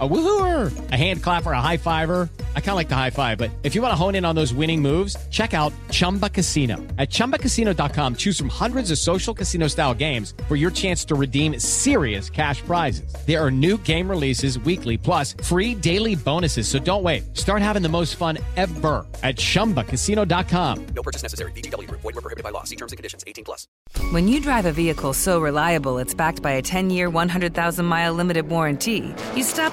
A woohooer, a hand clapper, a high fiver. I kind of like the high five, but if you want to hone in on those winning moves, check out Chumba Casino. At ChumbaCasino.com, choose from hundreds of social casino style games for your chance to redeem serious cash prizes. There are new game releases weekly, plus free daily bonuses. So don't wait. Start having the most fun ever at ChumbaCasino.com. No purchase necessary. VGW. Void were prohibited by law. See terms and conditions. 18 plus. When you drive a vehicle so reliable it's backed by a 10 year, 100,000 mile limited warranty, you stop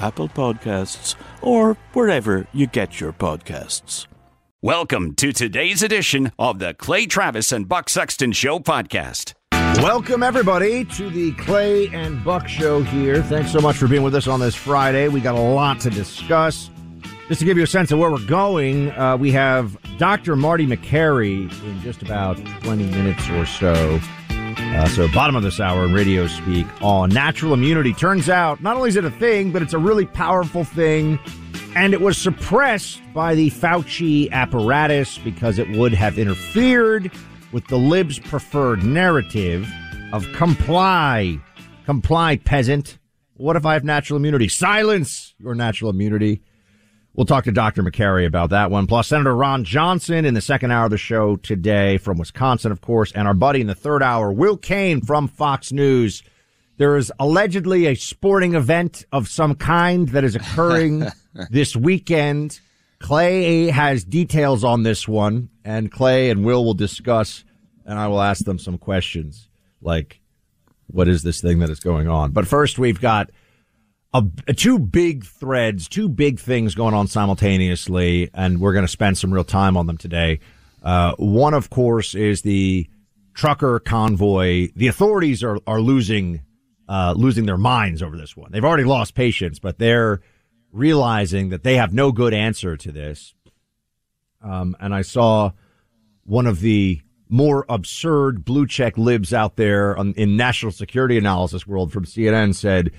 Apple Podcasts, or wherever you get your podcasts. Welcome to today's edition of the Clay Travis and Buck Sexton Show podcast. Welcome, everybody, to the Clay and Buck Show here. Thanks so much for being with us on this Friday. We got a lot to discuss. Just to give you a sense of where we're going, uh, we have Dr. Marty Makary in just about 20 minutes or so. Uh, so, bottom of this hour in radio speak on natural immunity. Turns out, not only is it a thing, but it's a really powerful thing. And it was suppressed by the Fauci apparatus because it would have interfered with the libs' preferred narrative of comply. Comply, peasant. What if I have natural immunity? Silence your natural immunity. We'll talk to Dr. Makary about that one. Plus, Senator Ron Johnson in the second hour of the show today from Wisconsin, of course, and our buddy in the third hour, Will Cain from Fox News. There is allegedly a sporting event of some kind that is occurring this weekend. Clay has details on this one, and Clay and Will will discuss, and I will ask them some questions like, what is this thing that is going on? But first, we've got a, two big threads, two big things going on simultaneously, and we're going to spend some real time on them today. Uh, one, of course, is the trucker convoy. The authorities are, are losing, uh, losing their minds over this one. They've already lost patience, but they're realizing that they have no good answer to this. Um, and I saw one of the more absurd blue check libs out there on, in national security analysis world from CNN said,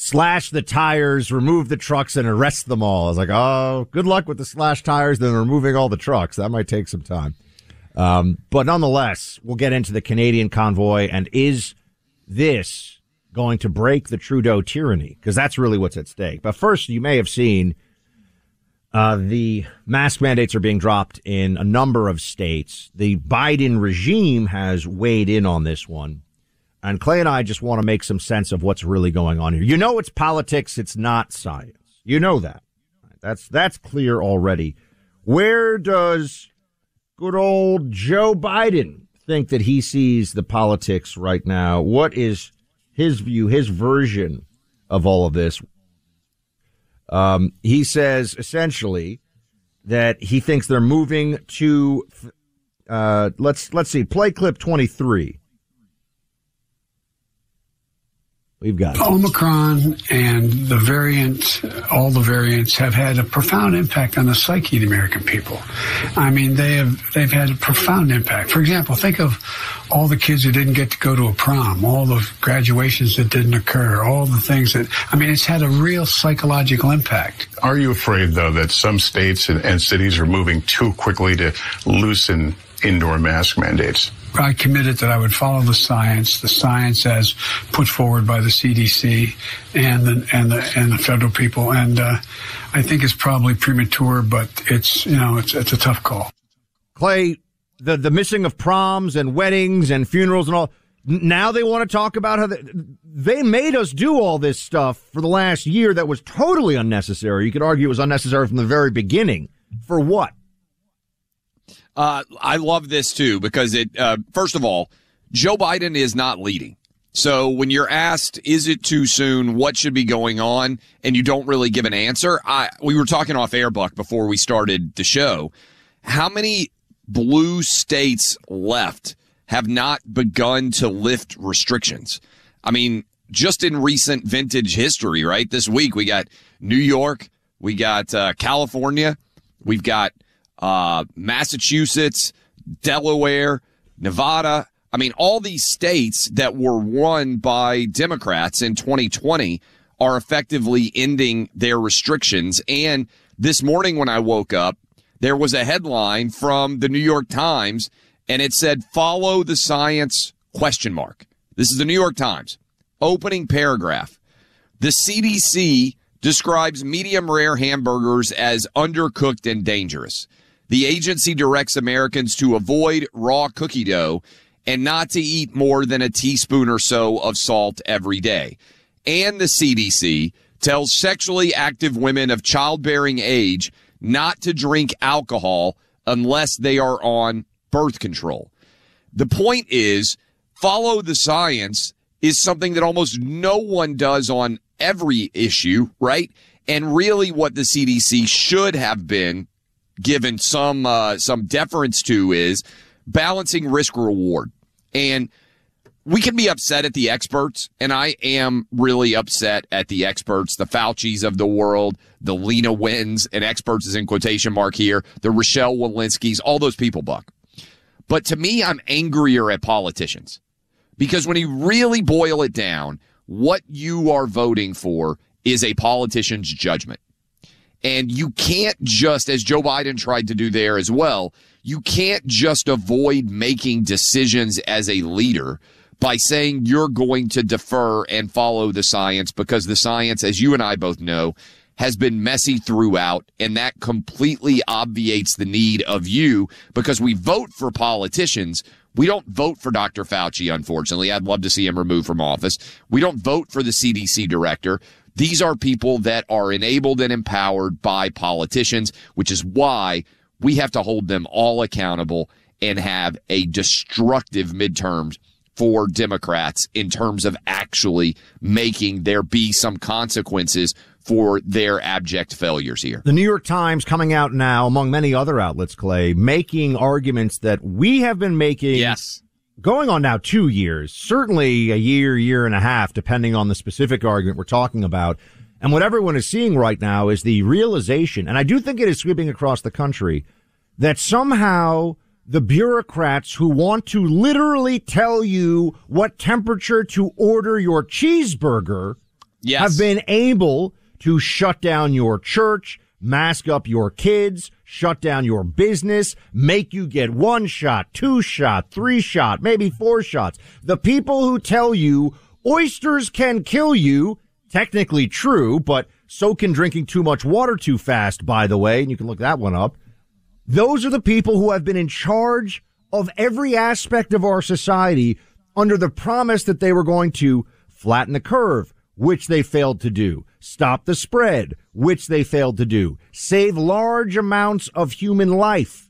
slash the tires, remove the trucks, and arrest them all. I was like, oh, good luck with the slash tires, then removing all the trucks. That might take some time. Um, but nonetheless, we'll get into the Canadian convoy and is this going to break the Trudeau tyranny? Because that's really what's at stake. But first, you may have seen uh, the mask mandates are being dropped in a number of states. The Biden regime has weighed in on this one. And Clay and I just want to make some sense of what's really going on here. You know, it's politics. It's not science. You know that. That's, that's clear already. Where does good old Joe Biden think that he sees the politics right now? What is his view, his version of all of this? Um, he says essentially that he thinks they're moving to, uh, let's, let's see, play clip 23. We've got Omicron and the variant, all the variants have had a profound impact on the psyche of the American people. I mean, they have, they've had a profound impact. For example, think of all the kids who didn't get to go to a prom, all the graduations that didn't occur, all the things that, I mean, it's had a real psychological impact. Are you afraid, though, that some states and, and cities are moving too quickly to loosen indoor mask mandates? I committed that I would follow the science, the science as put forward by the CDC and the and the and the federal people. And uh, I think it's probably premature, but it's you know it's it's a tough call. Clay, the the missing of proms and weddings and funerals and all Now they want to talk about how they, they made us do all this stuff for the last year that was totally unnecessary. You could argue it was unnecessary from the very beginning. For what? Uh, I love this too because it, uh, first of all, Joe Biden is not leading. So when you're asked, is it too soon? What should be going on? And you don't really give an answer. I, we were talking off air, Buck, before we started the show. How many blue states left have not begun to lift restrictions? I mean, just in recent vintage history, right? This week we got New York, we got uh, California, we've got uh, Massachusetts, Delaware, Nevada. I mean, all these states that were won by Democrats in 2020 are effectively ending their restrictions. And this morning when I woke up, there was a headline from the New York Times and it said, follow the science question mark. This is the New York Times opening paragraph. The CDC describes medium rare hamburgers as undercooked and dangerous. The agency directs Americans to avoid raw cookie dough and not to eat more than a teaspoon or so of salt every day. And the CDC tells sexually active women of childbearing age not to drink alcohol unless they are on birth control. The point is, follow the science is something that almost no one does on every issue, right? And really what the CDC should have been given some uh, some deference to is balancing risk reward. And we can be upset at the experts, and I am really upset at the experts, the Fauci's of the world, the Leana Wens, and experts is in quotation mark here, the Rochelle Walensky's, all those people, Buck. But to me, I'm angrier at politicians because when you really boil it down, what you are voting for is a politician's judgment. And you can't just, as Joe Biden tried to do there as well, you can't just avoid making decisions as a leader by saying you're going to defer and follow the science because the science, as you and I both know, has been messy throughout, and that completely obviates the need of you because we vote for politicians. We don't vote for Dr. Fauci, unfortunately. I'd love to see him removed from office. We don't vote for the CDC director. These are people that are enabled and empowered by politicians, which is why we have to hold them all accountable and have a destructive midterms for Democrats in terms of actually making there be some consequences for their abject failures here. The New York Times coming out now, among many other outlets, Clay, making arguments that we have been making. Yes. Going on now two years, certainly a year, year and a half, depending on the specific argument we're talking about. And what everyone is seeing right now is the realization, and I do think it is sweeping across the country, that somehow the bureaucrats who want to literally tell you what temperature to order your cheeseburger yes. have been able to shut down your church, mask up your kids, shut down your business, make you get one shot, two shot, three shot, maybe four shots. The people who tell you oysters can kill you, technically true, but so can drinking too much water too fast, by the way, and you can look that one up. Those are the people who have been in charge of every aspect of our society under the promise that they were going to flatten the curve, which they failed to do, stop the spread, which they failed to do, save large amounts of human life.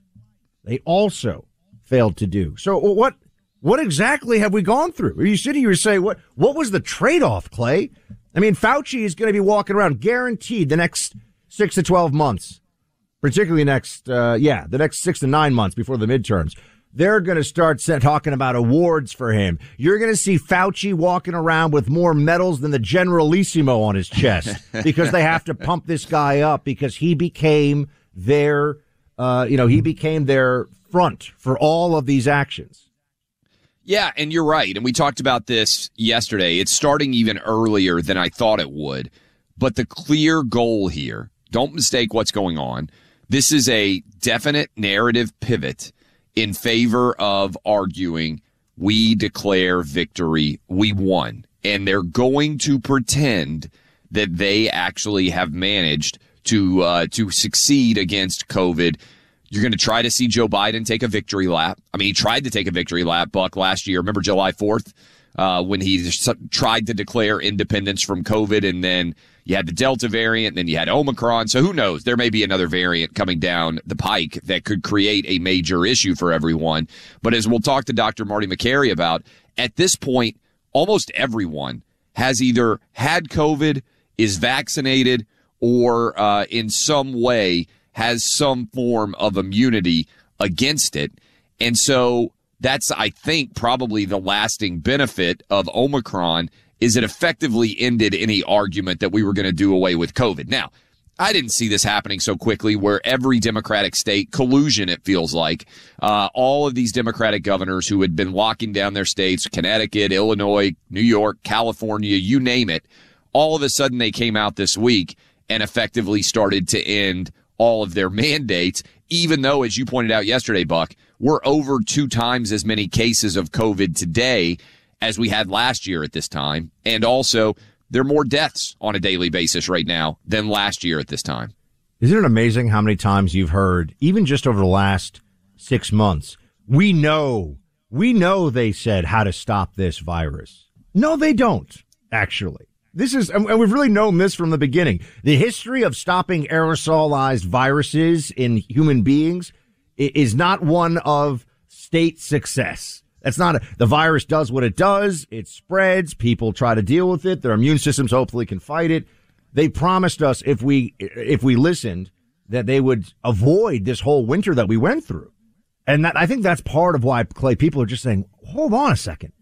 They also failed to do. So what, what exactly have we gone through? Are you sitting here saying, what, what was the trade-off, Clay? I mean, Fauci is going to be walking around guaranteed the next six to 12 months particularly next, uh, yeah, the next six to nine months before the midterms. They're going to start talking about awards for him. You're going to see Fauci walking around with more medals than the Generalissimo on his chest because they have to pump this guy up because he became their, uh, you know, he became their front for all of these actions. Yeah, and you're right. And we talked about this yesterday. It's starting even earlier than I thought it would. But the clear goal here, don't mistake what's going on this is a definite narrative pivot in favor of arguing we declare victory, we won. And they're going to pretend that they actually have managed to uh, to succeed against COVID You're going to try to see Joe Biden take a victory lap. I mean, he tried to take a victory lap, Buck, last year. Remember July 4th uh, when he tried to declare independence from COVID, and then you had the Delta variant, and then you had Omicron. So who knows? There may be another variant coming down the pike that could create a major issue for everyone. But as we'll talk to Dr. Marty Makary about, at this point, almost everyone has either had COVID, is vaccinated, or uh, in some way has some form of immunity against it. And so that's, I think, probably the lasting benefit of Omicron is it effectively ended any argument that we were going to do away with COVID. Now, I didn't see this happening so quickly where every Democratic state collusion, it feels like, uh, all of these Democratic governors who had been locking down their states, Connecticut, Illinois, New York, California, you name it, all of a sudden they came out this week and effectively started to end all of their mandates, even though, as you pointed out yesterday, Buck, we're over two times as many cases of COVID today as we had last year at this time. And also, there are more deaths on a daily basis right now than last year at this time. Isn't it amazing how many times you've heard, even just over the last six months, we know, we know they said how to stop this virus. No, they don't, actually. This is, and we've really known this from the beginning. The history of stopping aerosolized viruses in human beings is not one of state success. That's not a, the virus does what it does. It spreads. People try to deal with it. Their immune systems hopefully can fight it. They promised us if we, if we listened that they would avoid this whole winter that we went through. And that, I think that's part of why Clay people are just saying, hold on a second.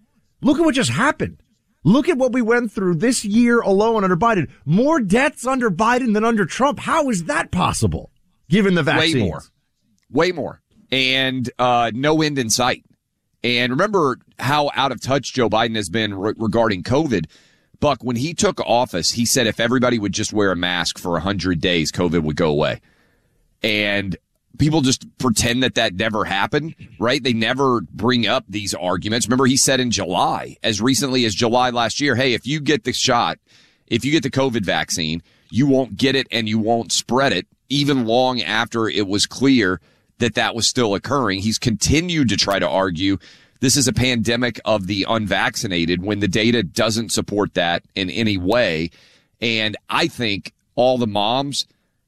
Look at what just happened. Look at what we went through this year alone under Biden. More deaths under Biden than under Trump. How is that possible? Given the vaccine, way more, way more, and uh, no end in sight. And remember how out of touch Joe Biden has been re- regarding COVID. Buck, when he took office, he said if everybody would just wear a mask for 100 days, COVID would go away. And people just pretend that that never happened, right? They never bring up these arguments. Remember, he said in July, as recently as July last year, hey, if you get the shot, if you get the COVID vaccine, you won't get it and you won't spread it, even long after it was clear that that was still occurring. He's continued to try to argue this is a pandemic of the unvaccinated when the data doesn't support that in any way. And I think all the moms,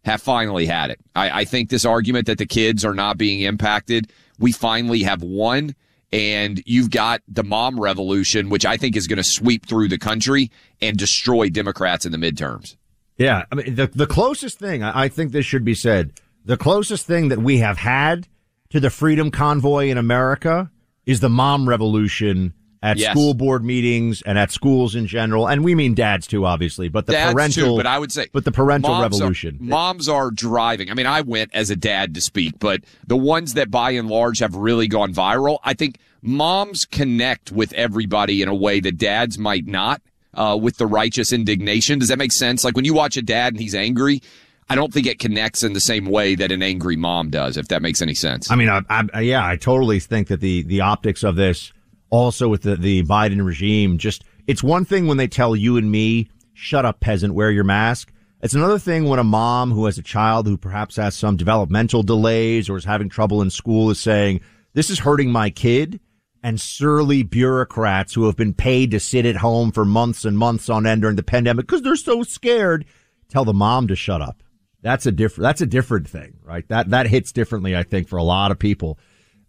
have finally had it. I, I think this argument that the kids are not being impacted, we finally have won. And you've got the mom revolution, which I think is going to sweep through the country and destroy Democrats in the midterms. Yeah. I mean, the, the closest thing, I think this should be said, the closest thing that we have had to the freedom convoy in America is the mom revolution at yes. school board meetings and at schools in general, and we mean dads too, obviously. But the dads parental, too, but I would say, but the parental revolution. Are, moms are driving. I mean, I went as a dad to speak, but the ones that by and large have really gone viral, I think moms connect with everybody in a way that dads might not. Uh, with the righteous indignation, does that make sense? Like when you watch a dad and he's angry, I don't think it connects in the same way that an angry mom does. If that makes any sense. I mean, I, I, yeah, I totally think that the the optics of this also with the, the Biden regime. Just, it's one thing when they tell you and me, shut up, peasant, wear your mask. It's another thing when a mom who has a child who perhaps has some developmental delays or is having trouble in school is saying, this is hurting my kid. And surly bureaucrats who have been paid to sit at home for months and months on end during the pandemic because they're so scared tell the mom to shut up. That's a different, that's a different thing, right? That, that hits differently, I think, for a lot of people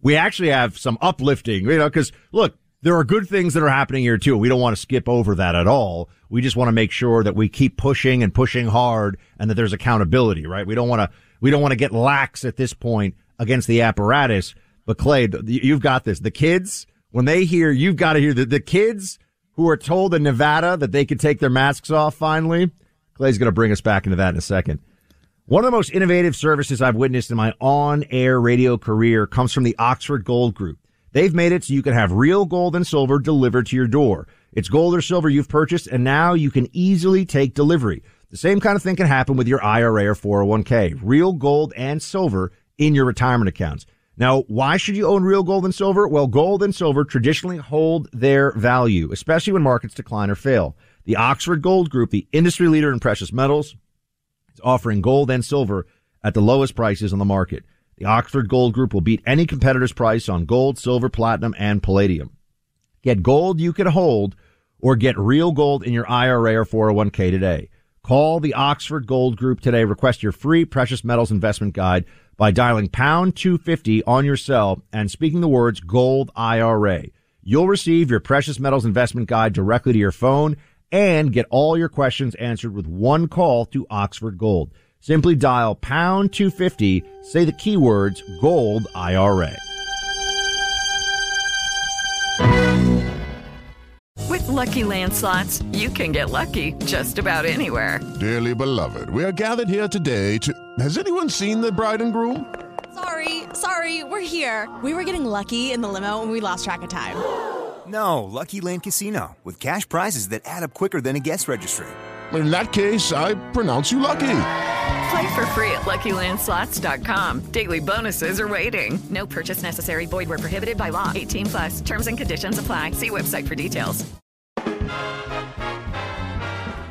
we actually have some uplifting, you know, because look, there are good things that are happening here too. We don't want to skip over that at all. We just want to make sure that we keep pushing and pushing hard and that there's accountability, right? We don't want to, we don't want to get lax at this point against the apparatus. But Clay, you've got this. The kids, when they hear, you've got to hear the, the kids who are told in Nevada that they could take their masks off finally. Clay's going to bring us back into that in a second. One of the most innovative services I've witnessed in my on-air radio career comes from the Oxford Gold Group. They've made it so you can have real gold and silver delivered to your door. It's gold or silver you've purchased and now you can easily take delivery. The same kind of thing can happen with your IRA or 401k. Real gold and silver in your retirement accounts. Now, why should you own real gold and silver? Well, gold and silver traditionally hold their value, especially when markets decline or fail. The Oxford Gold Group, the industry leader in precious metals, offering gold and silver at the lowest prices on the market. The Oxford Gold Group will beat any competitor's price on gold, silver, platinum, and palladium. Get gold you can hold or get real gold in your IRA or 401k today. Call the Oxford Gold Group today. Request your free precious metals investment guide by dialing pound 250 on your cell and speaking the words gold IRA. You'll receive your precious metals investment guide directly to your phone and get all your questions answered with one call to Oxford Gold. Simply dial pound 250, say the keywords gold IRA. With Lucky Land slots, you can get lucky just about anywhere. Dearly beloved, we are gathered here today to. Has anyone seen the bride and groom? Sorry, sorry, we're here. We were getting lucky in the limo and we lost track of time. No, Lucky Land Casino, with cash prizes that add up quicker than a guest registry. In that case, I pronounce you lucky. Play for free at LuckyLandSlots.com. Daily bonuses are waiting. No purchase necessary. Void where prohibited by law. 18 plus. Terms and conditions apply. See website for details.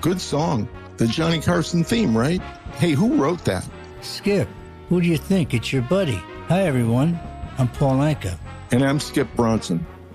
Good song. The Johnny Carson theme, right? Hey, who wrote that? Skip, who do you think? It's your buddy. Hi, everyone. I'm Paul Anka. And I'm Skip Bronson.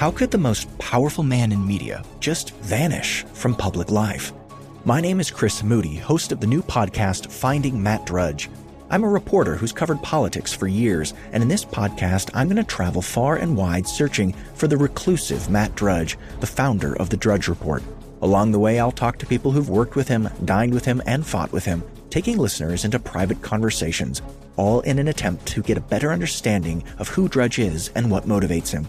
How could the most powerful man in media just vanish from public life? My name is Chris Moody, host of the new podcast Finding Matt Drudge. I'm a reporter who's covered politics for years, and in this podcast, I'm going to travel far and wide searching for the reclusive Matt Drudge, the founder of the Drudge Report. Along the way, I'll talk to people who've worked with him, dined with him, and fought with him, taking listeners into private conversations, all in an attempt to get a better understanding of who Drudge is and what motivates him.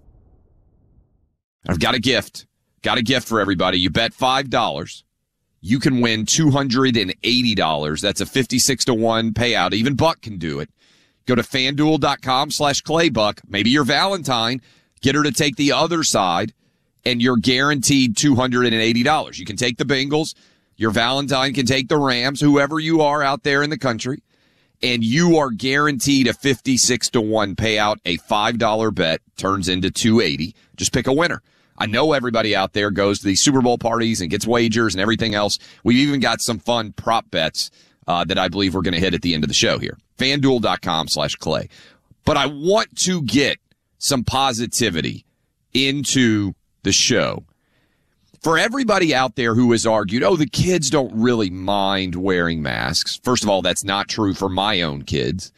I've got a gift. Got a gift for everybody. You bet $5. You can win $280. That's a 56 to 1 payout. Even Buck can do it. Go to fanduel.com slash claybuck. Maybe your Valentine. Get her to take the other side, and you're guaranteed $280. You can take the Bengals. Your Valentine can take the Rams, whoever you are out there in the country. And you are guaranteed a 56 to 1 payout. A $5 bet turns into 280. Just pick a winner. I know everybody out there goes to these Super Bowl parties and gets wagers and everything else. We've even got some fun prop bets uh, that I believe we're going to hit at the end of the show here. FanDuel.com slash Clay. But I want to get some positivity into the show. For everybody out there who has argued, oh, the kids don't really mind wearing masks. First of all, that's not true for my own kids.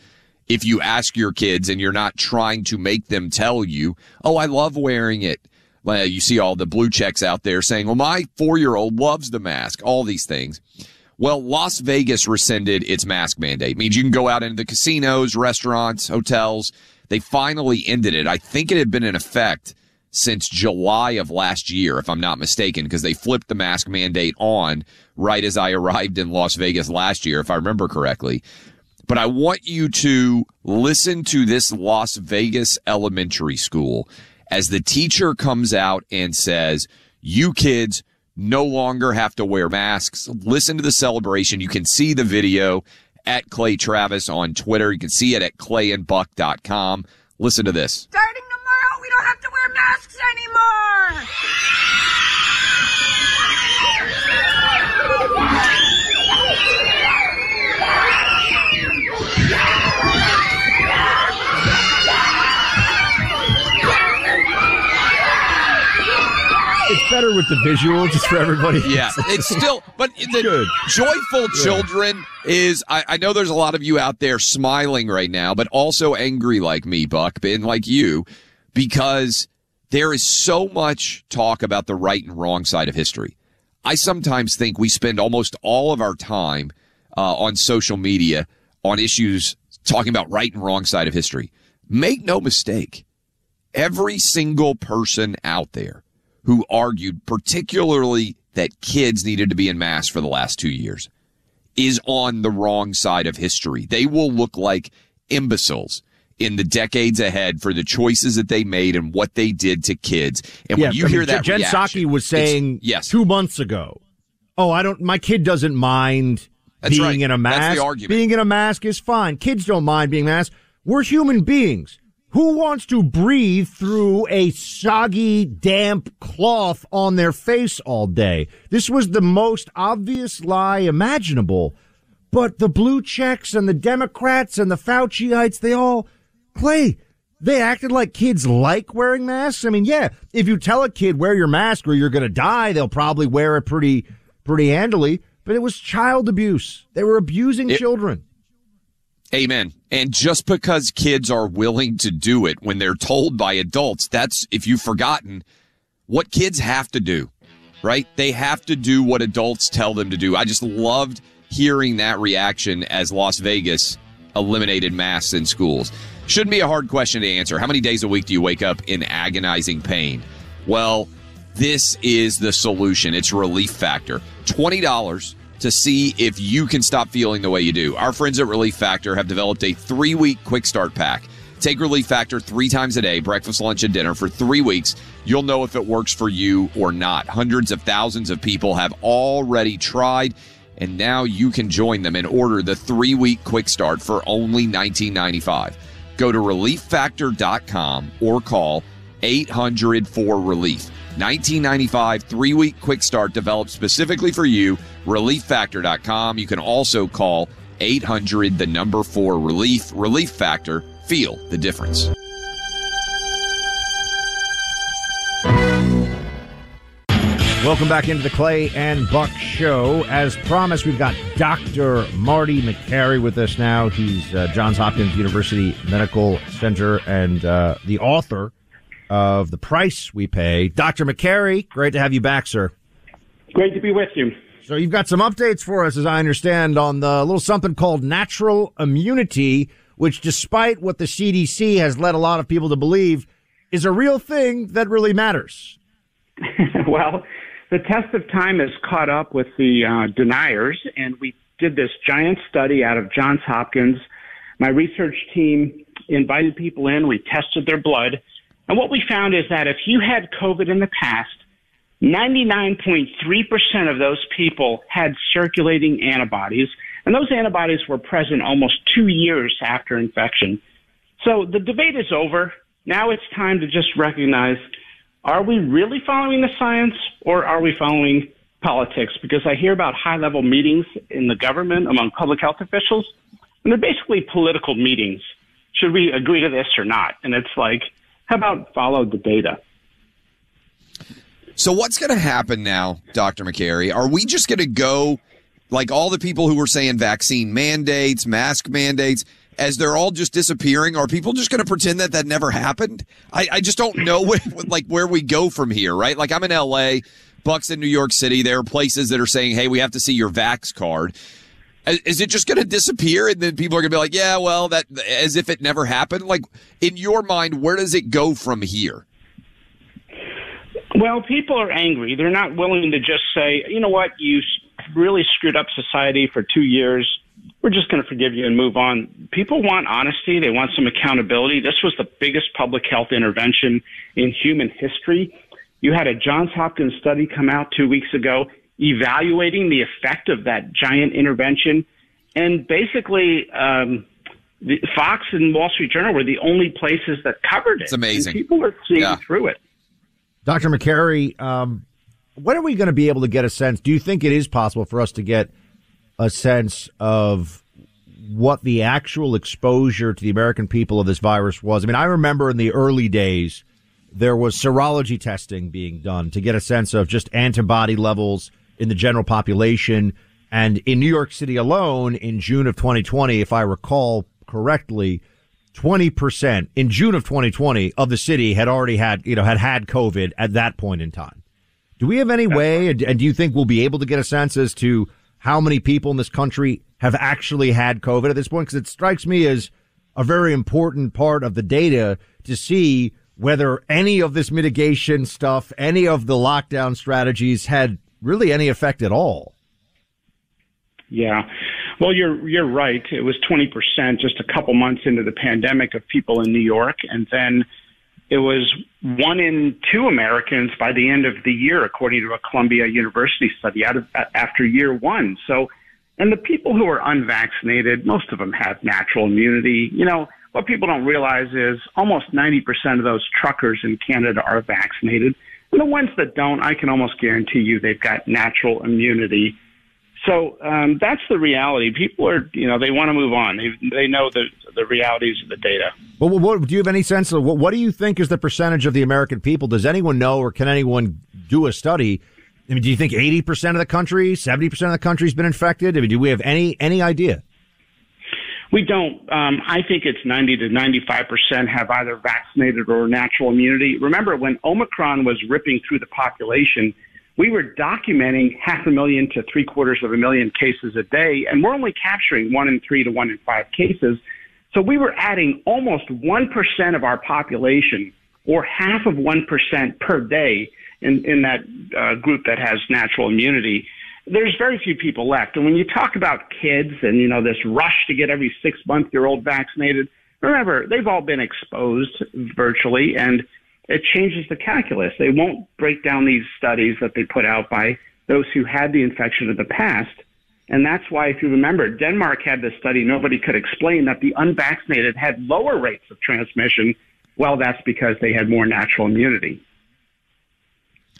If you ask your kids and you're not trying to make them tell you, oh, I love wearing it. You see all the blue checks out there saying, well, my four year old loves the mask, all these things. Well, Las Vegas rescinded its mask mandate. It means you can go out into the casinos, restaurants, hotels. They finally ended it. I think it had been in effect since July of last year, if I'm not mistaken, because they flipped the mask mandate on right as I arrived in Las Vegas last year, if I remember correctly. But I want you to listen to this Las Vegas elementary school as the teacher comes out and says, You kids no longer have to wear masks. Listen to the celebration. You can see the video at Clay Travis on Twitter. You can see it at clayandbuck.com. Listen to this. Starting tomorrow, we don't have to wear masks anymore. Better with the visual, just for everybody. Yeah, it's still, but the joyful children is. I, I know there's a lot of you out there smiling right now, but also angry like me, Buck, and like you, because there is so much talk about the right and wrong side of history. I sometimes think we spend almost all of our time uh, on social media on issues talking about right and wrong side of history. Make no mistake, every single person out there who argued particularly that kids needed to be in mass for the last two years is on the wrong side of history. They will look like imbeciles in the decades ahead for the choices that they made and what they did to kids. And yeah, when you I mean, hear that, Jen reaction, Psaki was saying yes, two months ago. Oh, I don't. My kid doesn't mind That's being right. in a That's the mask. argument. Being in a mask is fine. Kids don't mind being masked. We're human beings. Who wants to breathe through a soggy, damp cloth on their face all day? This was the most obvious lie imaginable. But the blue checks and the Democrats and the Fauciites, they all Clay, they acted like kids like wearing masks. I mean, yeah, if you tell a kid wear your mask or you're going to die, they'll probably wear it pretty, pretty handily. But it was child abuse. They were abusing children. Amen. And just because kids are willing to do it when they're told by adults, that's, if you've forgotten, what kids have to do, right? They have to do what adults tell them to do. I just loved hearing that reaction as Las Vegas eliminated masks in schools. Shouldn't be a hard question to answer. How many days a week do you wake up in agonizing pain? Well, this is the solution. It's Relief Factor. $20 to see if you can stop feeling the way you do. Our friends at Relief Factor have developed a three week quick start pack. Take Relief Factor three times a day, breakfast, lunch, and dinner for three weeks. You'll know if it works for you or not. Hundreds of thousands of people have already tried, and now you can join them and order the three week quick start for only $19.95. Go to relieffactor.com or call 800 for relief. 1995 three week quick start developed specifically for you. Relieffactor.com. You can also call 800 the number for relief. Relief Factor. Feel the difference. Welcome back into the Clay and Buck Show. As promised, we've got Dr. Marty Makary with us now. He's uh, Johns Hopkins University Medical Center and uh, the author of The Price We Pay. Dr. Makary, great to have you back, sir. Great to be with you. So you've got some updates for us, as I understand, on the little something called natural immunity, which, despite what the CDC has led a lot of people to believe, is a real thing that really matters. well, the test of time has caught up with the uh, deniers, and we did this giant study out of Johns Hopkins. My research team invited people in, we tested their blood, and what we found is that if you had COVID in the past, 99.3% of those people had circulating antibodies, and those antibodies were present almost two years after infection. So the debate is over. Now it's time to just recognize are we really following the science or are we following politics? Because I hear about high level meetings in the government among public health officials, and they're basically political meetings. Should we agree to this or not? And it's like, how about follow the data? So what's going to happen now, Dr. Makary? Are we just going to go like all the people who were saying vaccine mandates, mask mandates, as they're all just disappearing? Are people just going to pretend that that never happened? I, I just don't know where, like where we go from here, right? Like I'm in LA, Bucks in New York City. There are places that are saying, "Hey, we have to see your vax card." Is- it just going to disappear, and then people are going to be like, "Yeah, well, that," as if it never happened? Like in your mind, where does it go from here? Well, people are angry. They're not willing to just say, you know what, you really screwed up society for two years. We're just going to forgive you and move on. People want honesty. They want some accountability. This was the biggest public health intervention in human history. You had a Johns Hopkins study come out two weeks ago evaluating the effect of that giant intervention. And basically, um, the Fox and Wall Street Journal were the only places that covered it. It's amazing. And people are seeing Yeah. through it. Dr. Makary, um, when are we going to be able to get a sense? Do you think it is possible for us to get a sense of what the actual exposure to the American people of this virus was? I mean, I remember in the early days, there was serology testing being done to get a sense of just antibody levels in the general population. And in New York City alone, in June of 2020, if I recall correctly, 20% in June of 2020 of the city had already had, you know, had had COVID at that point in time. Do we have any way, and do you think we'll be able to get a sense as to how many people in this country have actually had COVID at this point? Because it strikes me as a very important part of the data to see whether any of this mitigation stuff, any of the lockdown strategies had really any effect at all. Yeah. Well, you're you're right. It was 20% just a couple months into the pandemic of people in New York and then it was one in two Americans by the end of the year, according to a Columbia University study out of, after year one. So, and the people who are unvaccinated, most of them have natural immunity. You know, what people don't realize is almost 90% of those truckers in Canada are vaccinated. And the ones that don't, I can almost guarantee you they've got natural immunity. So um, that's the reality. People are, you know, they want to move on. They they know the the realities of the data. Well, what, do you have any sense of what, what do you think is the percentage of the American people? Does anyone know, or can anyone do a study? I mean, do you think eighty percent of the country, seventy percent of the country has been infected? I mean, do we have any any idea? We don't. Um, I think it's 90 to 95 percent have either vaccinated or natural immunity. Remember, when Omicron was ripping through the population, we were documenting half a million to three quarters of a million cases a day, and we're only capturing one in three to one in five cases. So we were adding almost 1% of our population or half of 1% per day in, in that uh, group that has natural immunity. There's very few people left. And when you talk about kids and, you know, this rush to get every six month year old vaccinated, remember, they've all been exposed virtually and it changes the calculus. They won't break down these studies that they put out by those who had the infection in the past. And that's why, if you remember, Denmark had this study nobody could explain that the unvaccinated had lower rates of transmission. Well, that's because they had more natural immunity.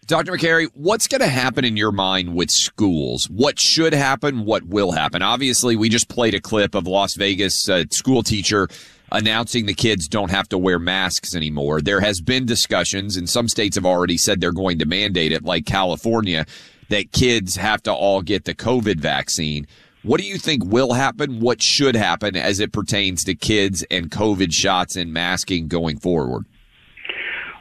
Dr. Makary, what's going to happen in your mind with schools? What should happen? What will happen? Obviously, we just played a clip of Las Vegas uh, school teacher announcing the kids don't have to wear masks anymore. There has been discussions, and some states have already said they're going to mandate it, like California, that kids have to all get the COVID vaccine. What do you think will happen? What should happen as it pertains to kids and COVID shots and masking going forward?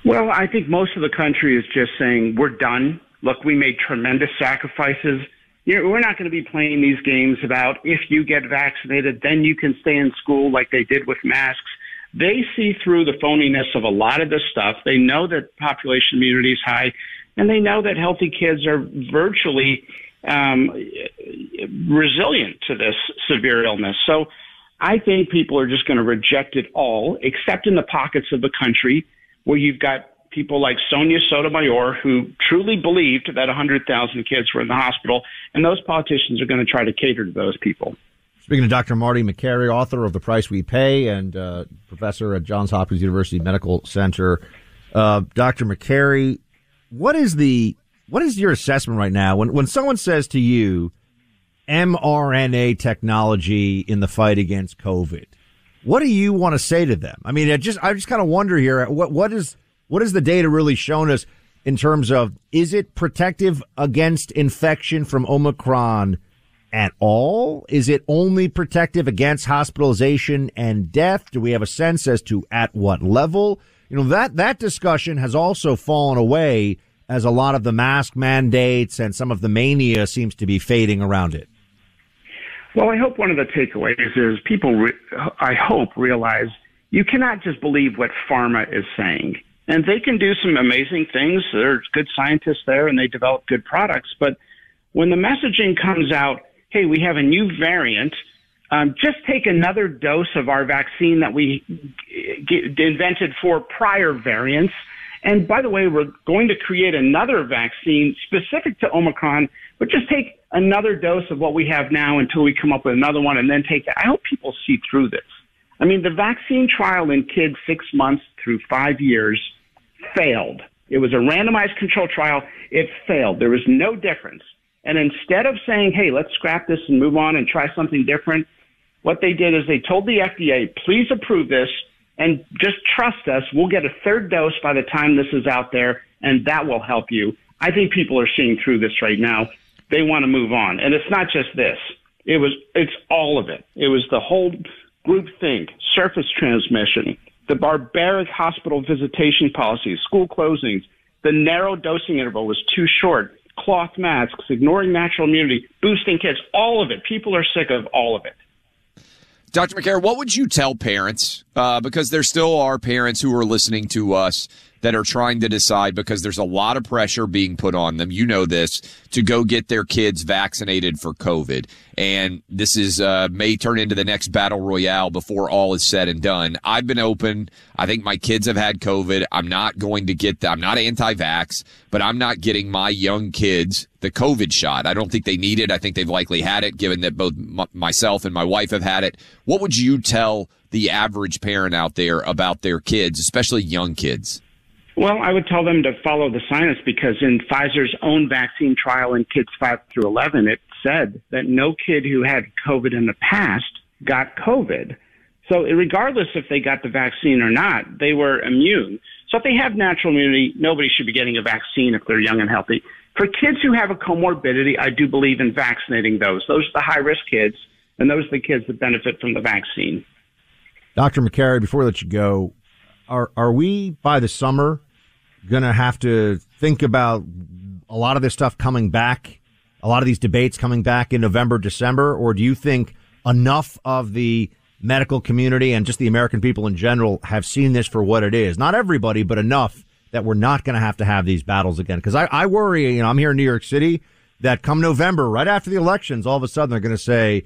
Well, I think most of the country is just saying we're done. Look, we made tremendous sacrifices. You know, we're not going to be playing these games about if you get vaccinated, then you can stay in school like they did with masks. They see through the phoniness of a lot of this stuff. They know that population immunity is high, and they know that healthy kids are virtually um, resilient to this severe illness. So I think people are just going to reject it all, except in the pockets of the country where you've got people like Sonia Sotomayor who truly believed that 100,000 kids were in the hospital, and those politicians are going to try to cater to those people. Speaking to Dr. Marty Makary, author of The Price We Pay and uh, professor at Johns Hopkins University Medical Center. Uh, Dr. Makary, what is the what is your assessment right now when when someone says to you mRNA technology in the fight against COVID? What do you want to say to them? I mean, I just I just kind of wonder here what what is what is the data really shown us in terms of is it protective against infection from Omicron at all? Is it only protective against hospitalization and death? Do we have a sense as to at what level? You know, that, that discussion has also fallen away as a lot of the mask mandates and some of the mania seems to be fading around it. Well, I hope one of the takeaways is people, re- I hope, realize you cannot just believe what pharma is saying. And they can do some amazing things. There's good scientists there and they develop good products. But when the messaging comes out, hey, we have a new variant, um, just take another dose of our vaccine that we g- invented for prior variants. And by the way, we're going to create another vaccine specific to Omicron, but just take another dose of what we have now until we come up with another one and then take it. I hope people see through this. I mean, the vaccine trial in kids six months through five years failed. It was a randomized control trial. It failed. There was no difference. And instead of saying, hey, let's scrap this and move on and try something different, what they did is they told the FDA, please approve this And just trust us, we'll get a third dose by the time this is out there, and that will help you. I think people are seeing through this right now. They want to move on. And it's not just this. It was it's all of it. It was the whole group think, surface transmission, the barbaric hospital visitation policies, school closings, the narrow dosing interval was too short, cloth masks, ignoring natural immunity, boosting kids, all of it. People are sick of all of it. Dr. Makary, what would you tell parents? Uh, because there still are parents who are listening to us that are trying to decide because there's a lot of pressure being put on them. You know this to go get their kids vaccinated for COVID. And this is, uh, may turn into the next battle royale before all is said and done. I've been open. I think my kids have had COVID. I'm not going to get that. I'm not anti-vax, but I'm not getting my young kids the COVID shot. I don't think they need it. I think they've likely had it given that both m- myself and my wife have had it. What would you tell the average parent out there about their kids, especially young kids? Well, I would tell them to follow the science because in Pfizer's own vaccine trial in kids 5 through 11, it said that no kid who had COVID in the past got COVID. So, regardless if they got the vaccine or not, they were immune. So, if they have natural immunity, nobody should be getting a vaccine if they're young and healthy. For kids who have a comorbidity, I do believe in vaccinating those. Those are the high risk kids, and those are the kids that benefit from the vaccine. Dr. Makary, before we let you go, are are we by the summer going to have to think about a lot of this stuff coming back, a lot of these debates coming back in November, December, or do you think enough of the medical community and just the American people in general have seen this for what it is? Not everybody, but enough that we're not going to have to have these battles again. Because I, I worry, you know, I'm here in New York City that come November, right after the elections, all of a sudden they're going to say,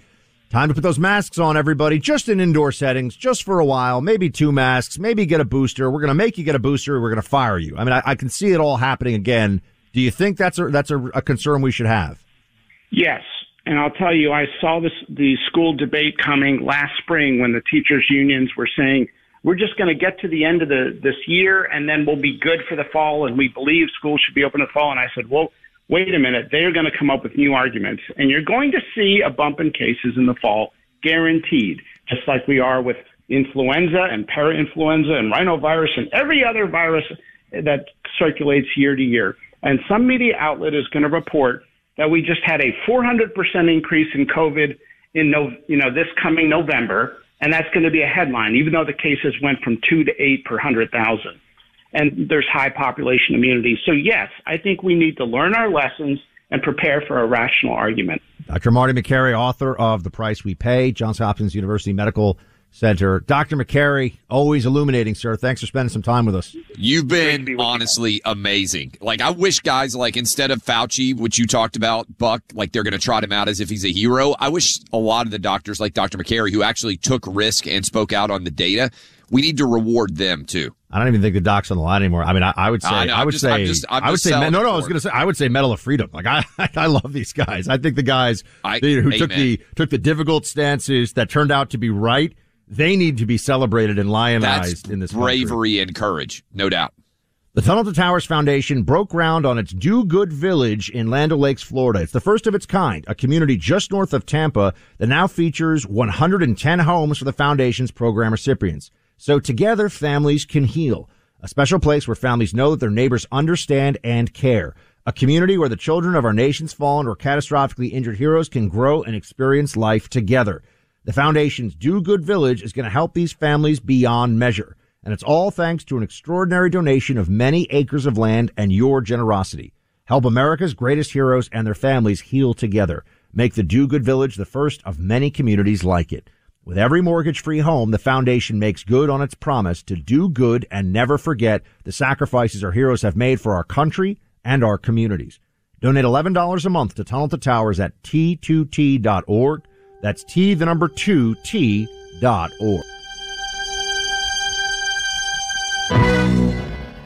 Time to put those masks on, everybody, just in indoor settings, just for a while, maybe two masks, maybe get a booster. We're going to make you get a booster. We're going to fire you. I mean, I, I, can see it all happening again. Do you think that's a, that's a, a concern we should have? Yes. And I'll tell you, I saw this, the school debate coming last spring when the teachers unions were saying, we're just going to get to the end of the, this year and then we'll be good for the fall. And we believe schools should be open in the fall. And I said, well, wait a minute, they're going to come up with new arguments. And you're going to see a bump in cases in the fall, guaranteed, just like we are with influenza and parainfluenza and rhinovirus and every other virus that circulates year to year. And some media outlet is going to report that we just had a 400% increase in COVID in no, you know, this coming November. And that's going to be a headline, even though the cases went from two to eight per 100,000 and there's high population immunity. So, yes, I think we need to learn our lessons and prepare for a rational argument. Dr. Marty Makary, author of The Price We Pay, Johns Hopkins University Medical Center. Dr. Makary, always illuminating, sir. Thanks for spending some time with us. You've been honestly amazing. Like, I wish guys, like, instead of Fauci, which you talked about, Buck, like, they're going to trot him out as if he's a hero. I wish a lot of the doctors, like Dr. Makary, who actually took risk and spoke out on the data, we need to reward them too. I don't even think the doc's on the line anymore. I mean, I, I would say, I, know, I would just, say, I'm just, I'm i would say, no, no, I was going to say, I would say Medal of Freedom. Like I, I love these guys. I think the guys I- they- who took the took the difficult stances that turned out to be right. They need to be celebrated and That's lionized in this country. bravery and courage, no doubt. The Tunnel to Towers Foundation broke ground on its Do Good Village in Land O'Lakes, Florida. It's the first of its kind, a community just north of Tampa that now features 110 homes for the foundation's program recipients. So together, families can heal. A special place where families know that their neighbors understand and care. A community where the children of our nation's fallen or catastrophically injured heroes can grow and experience life together. The foundation's Do Good Village is going to help these families beyond measure. And it's all thanks to an extraordinary donation of many acres of land and your generosity. Help America's greatest heroes and their families heal together. Make the Do Good Village the first of many communities like it. With every mortgage free home, the foundation makes good on its promise to do good and never forget the sacrifices our heroes have made for our country and our communities. Donate $11 a month to Tunnel to Towers at T2T.org. That's T, the number two, T dot org.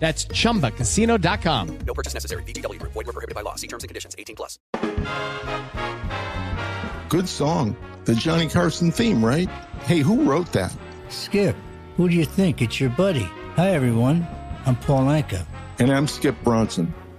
That's chumbacasino.com. No purchase necessary. VGW Group. Void were prohibited by law. See terms and conditions. 18 plus. Good song. The Johnny Carson theme, right? Hey, who wrote that? Skip, who do you think? It's your buddy. Hi, everyone. I'm Paul Anka. And I'm Skip Bronson.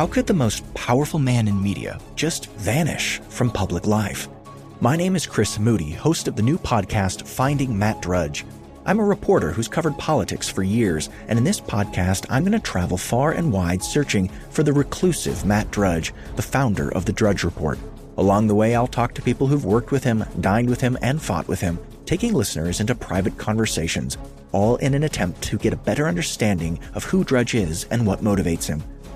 How could the most powerful man in media just vanish from public life? My name is Chris Moody, host of the new podcast Finding Matt Drudge. I'm a reporter who's covered politics for years, and in this podcast, I'm going to travel far and wide searching for the reclusive Matt Drudge, the founder of the Drudge Report. Along the way, I'll talk to people who've worked with him, dined with him, and fought with him, taking listeners into private conversations, all in an attempt to get a better understanding of who Drudge is and what motivates him.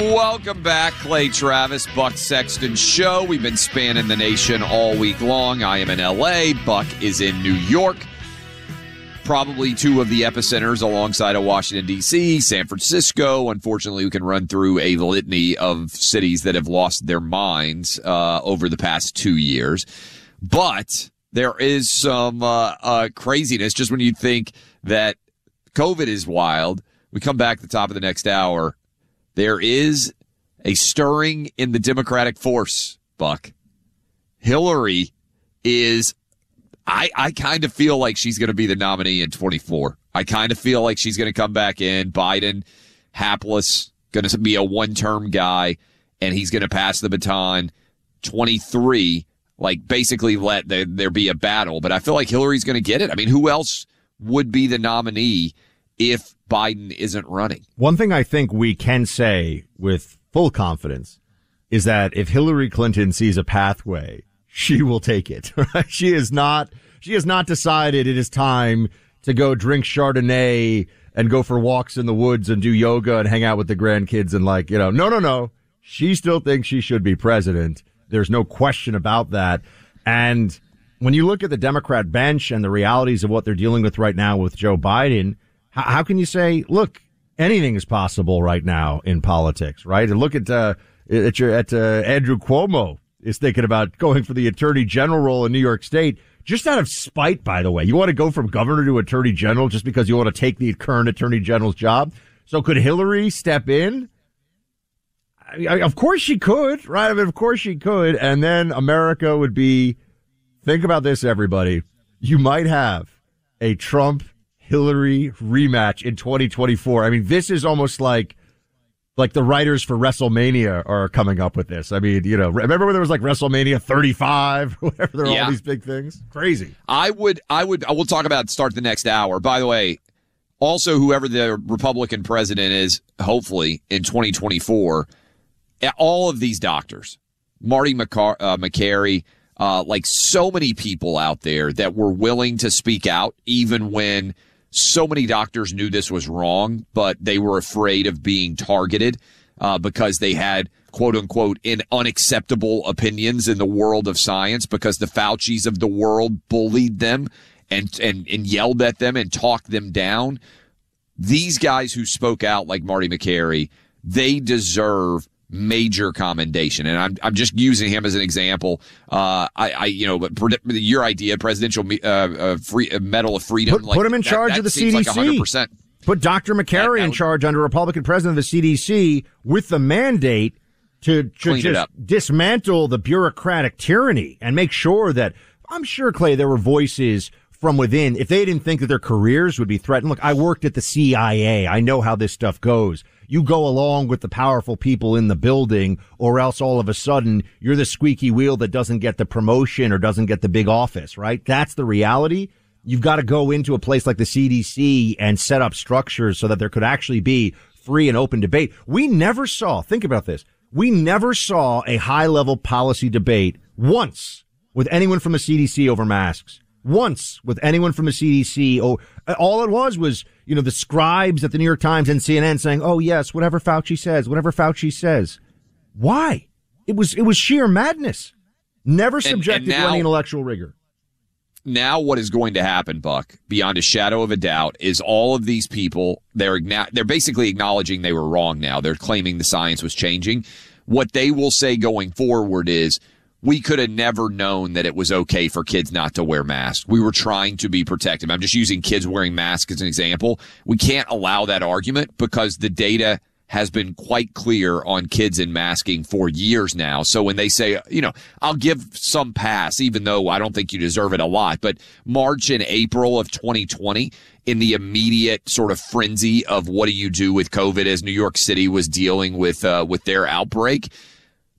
Welcome back, Clay Travis, Buck Sexton Show. We've been spanning the nation all week long. I am in LA, Buck is in New York. Probably two of the epicenters alongside of Washington, D.C., San Francisco. Unfortunately, we can run through a litany of cities that have lost their minds uh, over the past two years. But there is some uh, uh, craziness just when you think that COVID is wild. We come back at the top of the next hour there is a stirring in the Democratic force, Buck. Hillary is, I, I kind of feel like she's going to be the nominee in 24. I kind of feel like she's going to come back in. Biden, hapless, going to be a one term guy, and he's going to pass the baton 23, like basically let the, there be a battle. But I feel like Hillary's going to get it. I mean, who else would be the nominee if Biden isn't running. One thing I think we can say with full confidence is that if Hillary Clinton sees a pathway, she will take it. She is not, she has not decided it is time to go drink Chardonnay and go for walks in the woods and do yoga and hang out with the grandkids and like, you know, no, no, no. She still thinks she should be president. There's no question about that. And when you look at the Democrat bench and the realities of what they're dealing with right now with Joe Biden, how, can you say, look, anything is possible right now in politics, right? And look at, uh, at your, at, uh, Andrew Cuomo is thinking about going for the attorney general role in New York State. Just out of spite, by the way, you want to go from governor to attorney general just because you want to take the current attorney general's job. So could Hillary step in? I mean, of course she could, right? I mean, of course she could. And then America would be, think about this, everybody. You might have a Trump Hillary rematch in 2024. I mean, this is almost like like the writers for WrestleMania are coming up with this. I mean, you know, remember when there was like WrestleMania 35 or whatever? There were Yeah. all these big things. Crazy. I would, I would, I will talk about start the next hour. By the way, also whoever the Republican president is, hopefully in 2024, eh, all of these doctors, Marty McCar- uh, Makary, uh, like so many people out there that were willing to speak out, even when so many doctors knew this was wrong, but they were afraid of being targeted uh, because they had quote unquote in unacceptable opinions in the world of science because the Fauci's of the world bullied them and and and yelled at them and talked them down. These guys who spoke out like Marty Makary, they deserve major commendation. And I'm, I'm just using him as an example. Uh, I, I, you know, but your idea, presidential uh, uh, free uh, medal of freedom, put, like, put him in that, charge that of the CDC. Like 100%. Put Dr. Makary in charge under Republican president of the CDC with the mandate to, to just dismantle the bureaucratic tyranny and make sure that I'm sure Clay there were voices from within if they didn't think that their careers would be threatened. Look, I worked at the CIA. I know how this stuff goes. You go along with the powerful people in the building or else all of a sudden you're the squeaky wheel that doesn't get the promotion or doesn't get the big office, right? That's the reality. You've got to go into a place like the CDC and set up structures so that there could actually be free and open debate. We never saw, think about this. We never saw a high level policy debate once with anyone from the CDC over masks. Once with anyone from the CDC. Oh, uh, all it was was, you know, the scribes at the New York Times and CNN saying, oh yes, whatever Fauci says, whatever Fauci says. Why? It was, it was sheer madness. Never subjected now- to any intellectual rigor. now what is going to happen, Buck, beyond a shadow of a doubt, is all of these people they're they're basically acknowledging they were wrong. Now they're claiming the science was changing. What they will say going forward is. We could have never known that it was okay for kids not to wear masks. We were trying to be protective. I'm just using kids wearing masks as an example. We can't allow that argument because the data has been quite clear on kids in masking for years now. So when they say, you know, I'll give some pass, even though I don't think you deserve it a lot, but March and April of 2020, in the immediate sort of frenzy of what do you do with COVID as New York City was dealing with, uh, with their outbreak.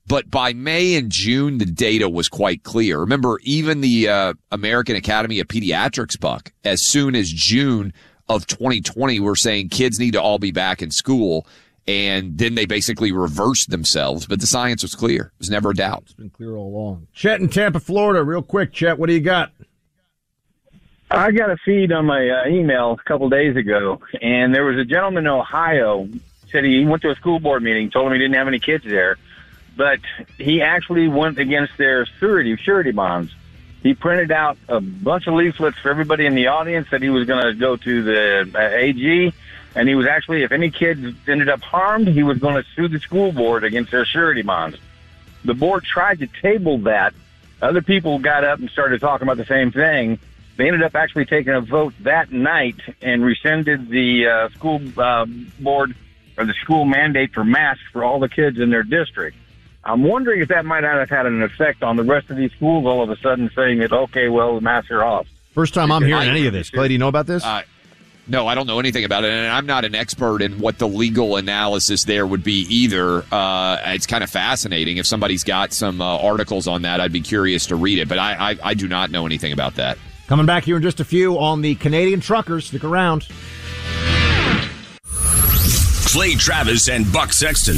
But by May and June, the data was quite clear. Remember, even the uh, American Academy of Pediatrics, Buck, as soon as June of 2020, were saying kids need to all be back in school. And then they basically reversed themselves. But the science was clear. It was never a doubt. It's been clear all along. Chet in Tampa, Florida. Real quick, Chet, what do you got? I got a feed on my uh, email a couple days ago, and there was a gentleman in Ohio said he went to a school board meeting, told him he didn't have any kids there, but he actually went against their surety surety bonds. He printed out a bunch of leaflets for everybody in the audience that he was going to go to the uh, AG, and he was actually, if any kids ended up harmed, he was going to sue the school board against their surety bonds. The board tried to table that. Other people got up and started talking about the same thing. They ended up actually taking a vote that night and rescinded the uh, school uh, board or the school mandate for masks for all the kids in their district. I'm wondering if that might not have had an effect on the rest of these schools all of a sudden saying that, okay, well, the masks are off. First time I'm hearing any of this. Clay, do you know about this? Uh, no, I don't know anything about it, and I'm not an expert in what the legal analysis there would be either. Uh, it's kind of fascinating. If somebody's got some uh, articles on that, I'd be curious to read it, but I, I, I do not know anything about that. Coming back here in just a few on the Canadian truckers. Stick around. Clay Travis and Buck Sexton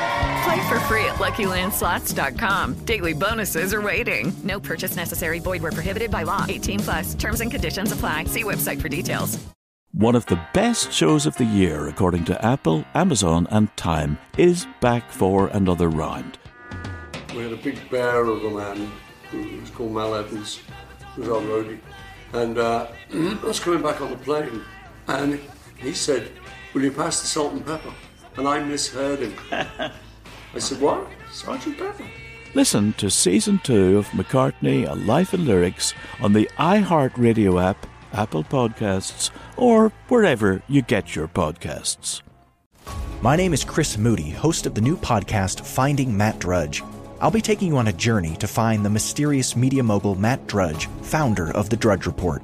Play for free at LuckyLandSlots.com. Daily bonuses are waiting. No purchase necessary. Void where prohibited by law. 18 plus. Terms and conditions apply. See website for details. One of the best shows of the year, according to Apple, Amazon, and Time, is back for another round. We had a big bear of a man who was called Mal Evans, who was our roadie. And uh, I was coming back on the plane, and he said, Will you pass the salt and pepper? And I misheard him. I said, What? Sergeant Pepper? Listen to season two of McCartney, A Life in Lyrics on the iHeartRadio app, Apple Podcasts, or wherever you get your podcasts. My name is Chris Moody, host of the new podcast Finding Matt Drudge. I'll be taking you on a journey to find the mysterious media mogul Matt Drudge, founder of The Drudge Report.